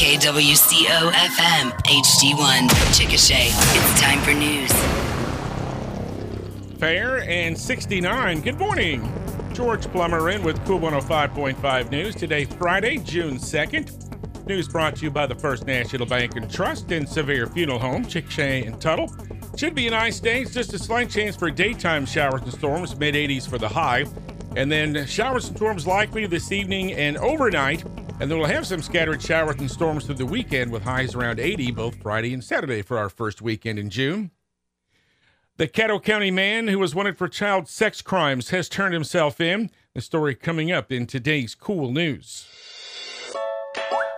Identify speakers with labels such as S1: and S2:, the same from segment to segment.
S1: KWCO FM HD1 Chickasha. It's time for news.
S2: Fair and 69. Good morning. George Plummer in with KOOL 105.5 News. Today, Friday, June 2nd. News brought to you by the First National Bank and Trust in Sevier Funeral Home, Chickasha and Tuttle. Should be a nice day. It's just a slight chance for daytime showers and storms, mid 80s for the high. And then showers and storms likely this evening and overnight. And then we'll have some scattered showers and storms through the weekend with highs around 80 both Friday and Saturday for our first weekend in June. The Caddo County man who was wanted for child sex crimes has turned himself in. The story coming up in today's KOOL News.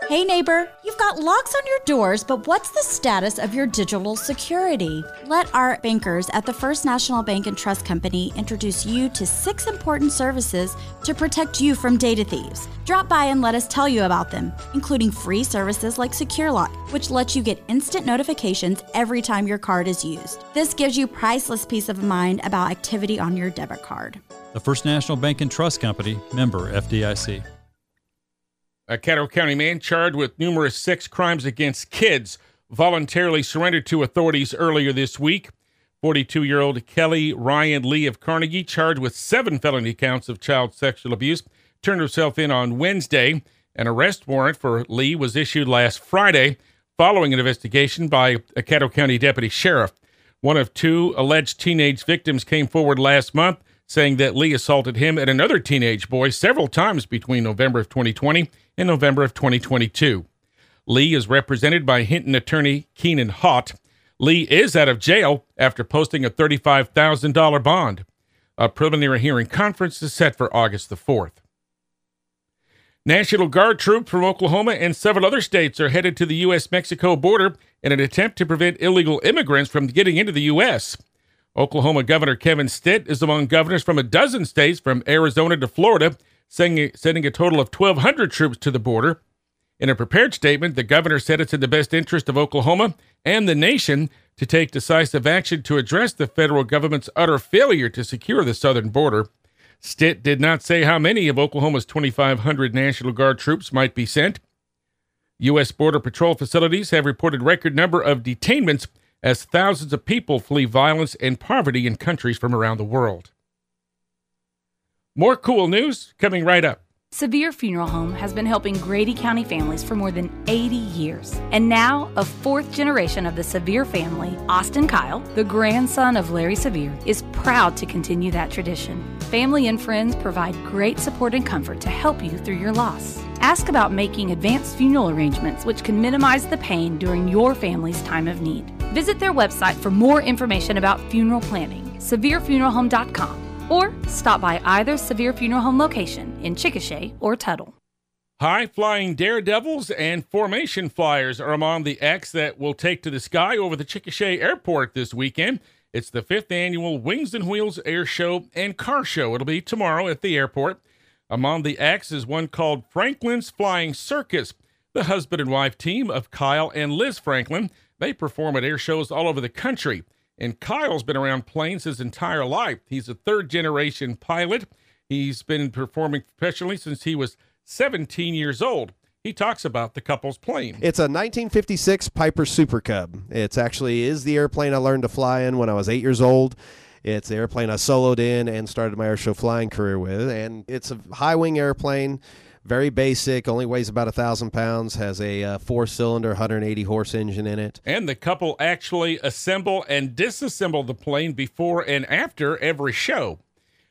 S3: Hey neighbor, you've got locks on your doors, but what's the status of your digital security? Let our bankers at the First National Bank and Trust Company introduce you to six important services to protect you from data thieves. Drop by and let us tell you about them, including free services like SecureLock, which lets you get instant notifications every time your card is used. This gives you priceless peace of mind about activity on your debit card.
S4: The First National Bank and Trust Company, member FDIC.
S2: A Caddo County man charged with numerous sex crimes against kids voluntarily surrendered to authorities earlier this week. 42 year old Kelly Ryan Lee of Carnegie, charged with seven felony counts of child sexual abuse, turned herself in on Wednesday. An arrest warrant for Lee was issued last Friday following an investigation by a Caddo County deputy sheriff. One of two alleged teenage victims came forward last month saying that Lee assaulted him and another teenage boy several times between November of 2020 and November of 2022. Lee is represented by Hinton attorney Keenan Hott. Lee is out of jail after posting a $35,000 bond. A preliminary hearing conference is set for August the 4th. National Guard troops from Oklahoma and several other states are headed to the U.S. Mexico border in an attempt to prevent illegal immigrants from getting into the U.S. Oklahoma Governor Kevin Stitt is among governors from a dozen states from Arizona to Florida, sending, sending a total of 1,200 troops to the border. In a prepared statement, the governor said it's in the best interest of Oklahoma and the nation to take decisive action to address the federal government's utter failure to secure the southern border. Stitt did not say how many of Oklahoma's 2,500 National Guard troops might be sent. U.S. Border Patrol facilities have reported record number of detainments as thousands of people flee violence and poverty in countries from around the world. More cool news coming right up.
S5: Sevier Funeral Home has been helping Grady County families for more than 80 years. And now, a fourth generation of the Sevier family, Austin Kyle, the grandson of Larry Sevier, is proud to continue that tradition. Family and friends provide great support and comfort to help you through your loss. Ask about making advanced funeral arrangements, which can minimize the pain during your family's time of need. Visit their website for more information about funeral planning, sevierfuneralhome.com or stop by either Sevier Funeral Home location in Chickasha or Tuttle.
S2: High flying daredevils and formation flyers are among the acts that will take to the sky over the Chickasha Airport this weekend. It's the fifth annual Wings and Wheels Air Show and Car Show. It'll be tomorrow at the airport. Among the acts is one called Franklin's Flying Circus. The husband and wife team of Kyle and Liz Franklin. They perform at air shows all over the country. And Kyle's been around planes his entire life. He's a third generation pilot. He's been performing professionally since he was 17 years old. He talks about the couple's plane.
S6: It's a 1956 Piper Super Cub. It's actually is the airplane I learned to fly in when I was eight years old. It's the airplane I soloed in and started my airshow flying career with, and it's a high wing airplane very basic, only weighs about a thousand pounds, has a uh, four cylinder, 180 horse engine in it.
S2: And the couple actually assemble and disassemble the plane before and after every show.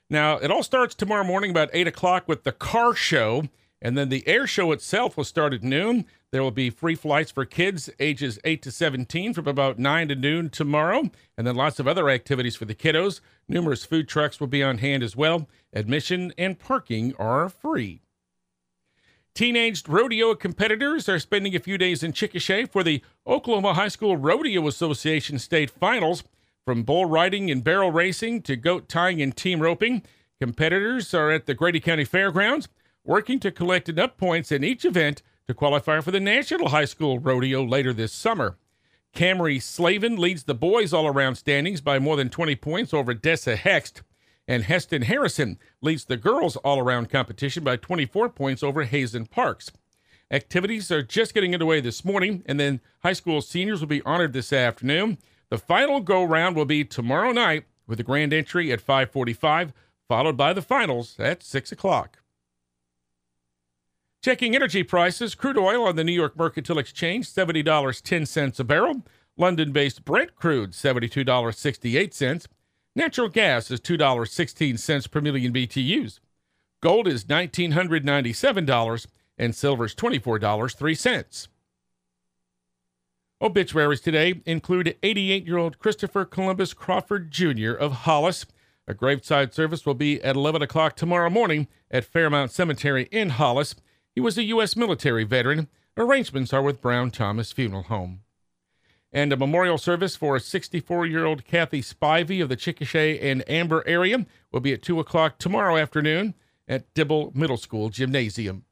S2: Now, it all starts tomorrow morning about 8 o'clock with the car show, and then the air show itself will start at noon. There will be free flights for kids ages 8 to 17 from about 9 to noon tomorrow, and then lots of other activities for the kiddos. Numerous food trucks will be on hand as well. Admission and parking are free. Teenage rodeo competitors are spending a few days in Chickasha for the Oklahoma High School Rodeo Association state finals. From bull riding and barrel racing to goat tying and team roping, competitors are at the Grady County Fairgrounds working to collect enough points in each event to qualify for the National High School Rodeo later this summer. Camry Slavin leads the boys all around standings by more than 20 points over Dessa Hext and Heston Harrison leads the girls all around competition by 24 points over Hazen Parks. Activities are just getting underway this morning, and then high school seniors will be honored this afternoon. The final go round will be tomorrow night with the grand entry at 545, followed by the finals at 6 o'clock. Checking energy prices, crude oil on the New York Mercantile Exchange, $70.10 a barrel. London based Brent crude, $72.68. Natural gas is $2.16 per million BTUs. Gold is $1,997 and silver is $24.03. Obituaries today include 88 year old Christopher Columbus Crawford Jr. of Hollis. A graveside service will be at 11 o'clock tomorrow morning at Fairmount Cemetery in Hollis. He was a U.S. military veteran. Arrangements are with Brown Thomas Funeral Home and a memorial service for 64 year old Kathy Spivey of the Chickasha and Amber area will be at 2 o'clock tomorrow afternoon at Dibble Middle School Gymnasium.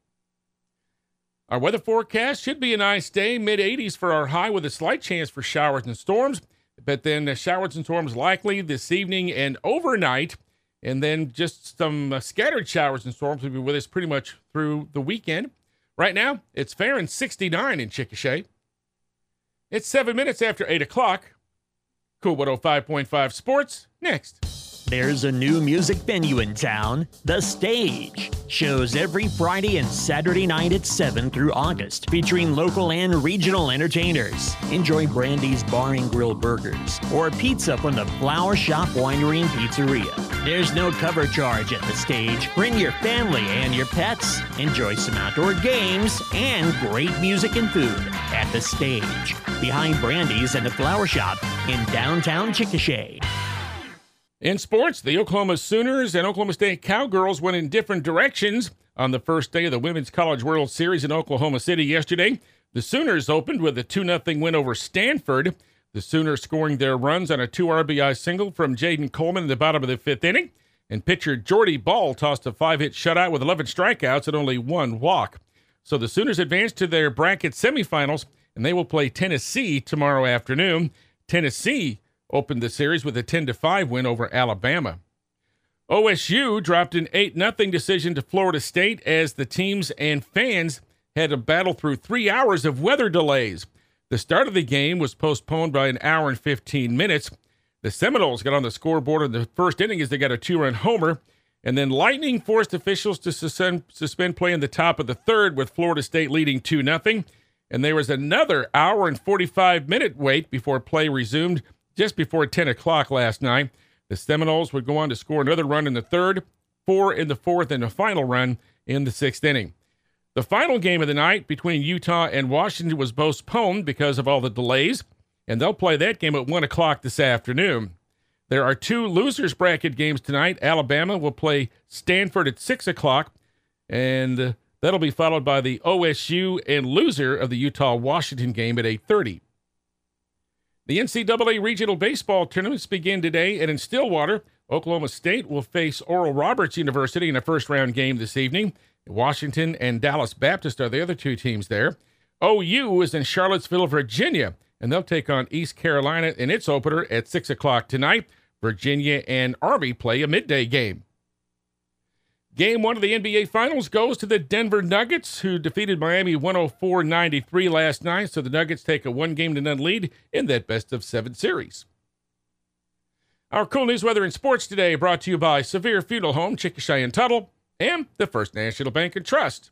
S2: Our weather forecast should be a nice day, mid 80s for our high with a slight chance for showers and storms, but then uh, showers and storms likely this evening and overnight, and then just some uh, scattered showers and storms will be with us pretty much through the weekend. Right now, it's fair and 69 in Chickasha. It's seven minutes after 8 o'clock. KOOL 105.5 Sports, next.
S7: There's a new music venue in town, The Stage. Shows every Friday and Saturday night at 7 through August, featuring local and regional entertainers. Enjoy Brandy's Bar and Grill burgers or pizza from the Flower Shop Winery and Pizzeria. There's no cover charge at The Stage. Bring your family and your pets. Enjoy some outdoor games and great music and food at The Stage, behind Brandy's and the Flower Shop in downtown Chickasha.
S2: In sports, the Oklahoma Sooners and Oklahoma State Cowgirls went in different directions on the first day of the Women's College World Series in Oklahoma City yesterday. The Sooners opened with a 2 0 win over Stanford. The Sooners scoring their runs on a 2 RBI single from Jayda Coleman in the bottom of the fifth inning. And pitcher Jordy Bahl tossed a five hit shutout with 11 strikeouts and only one walk. So the Sooners advance to their bracket semifinals, and they will play Tennessee tomorrow afternoon. Tennessee opened the series with a 10 5 win over Alabama. OSU dropped an 8 0 decision to Florida State as the teams and fans had to battle through three hours of weather delays. The start of the game was postponed by an hour and 15 minutes. The Seminoles got on the scoreboard in the first inning as they got a two run homer. And then Lightning forced officials to suspend, suspend play in the top of the third with Florida State leading 2 0. And there was another hour and 45 minute wait before play resumed just before 10 o'clock last night. The Seminoles would go on to score another run in the third, four in the fourth, and a final run in the sixth inning. The final game of the night between Utah and Washington was postponed because of all the delays, and they'll play that game at 1 o'clock this afternoon. There are two losers bracket games tonight. Alabama will play Stanford at 6 o'clock, and that'll be followed by the OSU and loser of the Utah Washington game at 8:30. The NCAA regional baseball tournaments begin today, and in Stillwater, Oklahoma State will face Oral Roberts University in a first round game this evening. Washington and Dallas Baptist are the other two teams there. OU is in Charlottesville, Virginia, and they'll take on East Carolina in its opener at 6 o'clock tonight. Virginia and Army play a midday game. Game one of the NBA Finals goes to the Denver Nuggets, who defeated Miami 104 93 last night. So the Nuggets take a one game to none lead in that best of seven series. Our cool news, weather, and sports today brought to you by Sevier Funeral Home, Chickasha and Tuttle, and the First National Bank and Trust.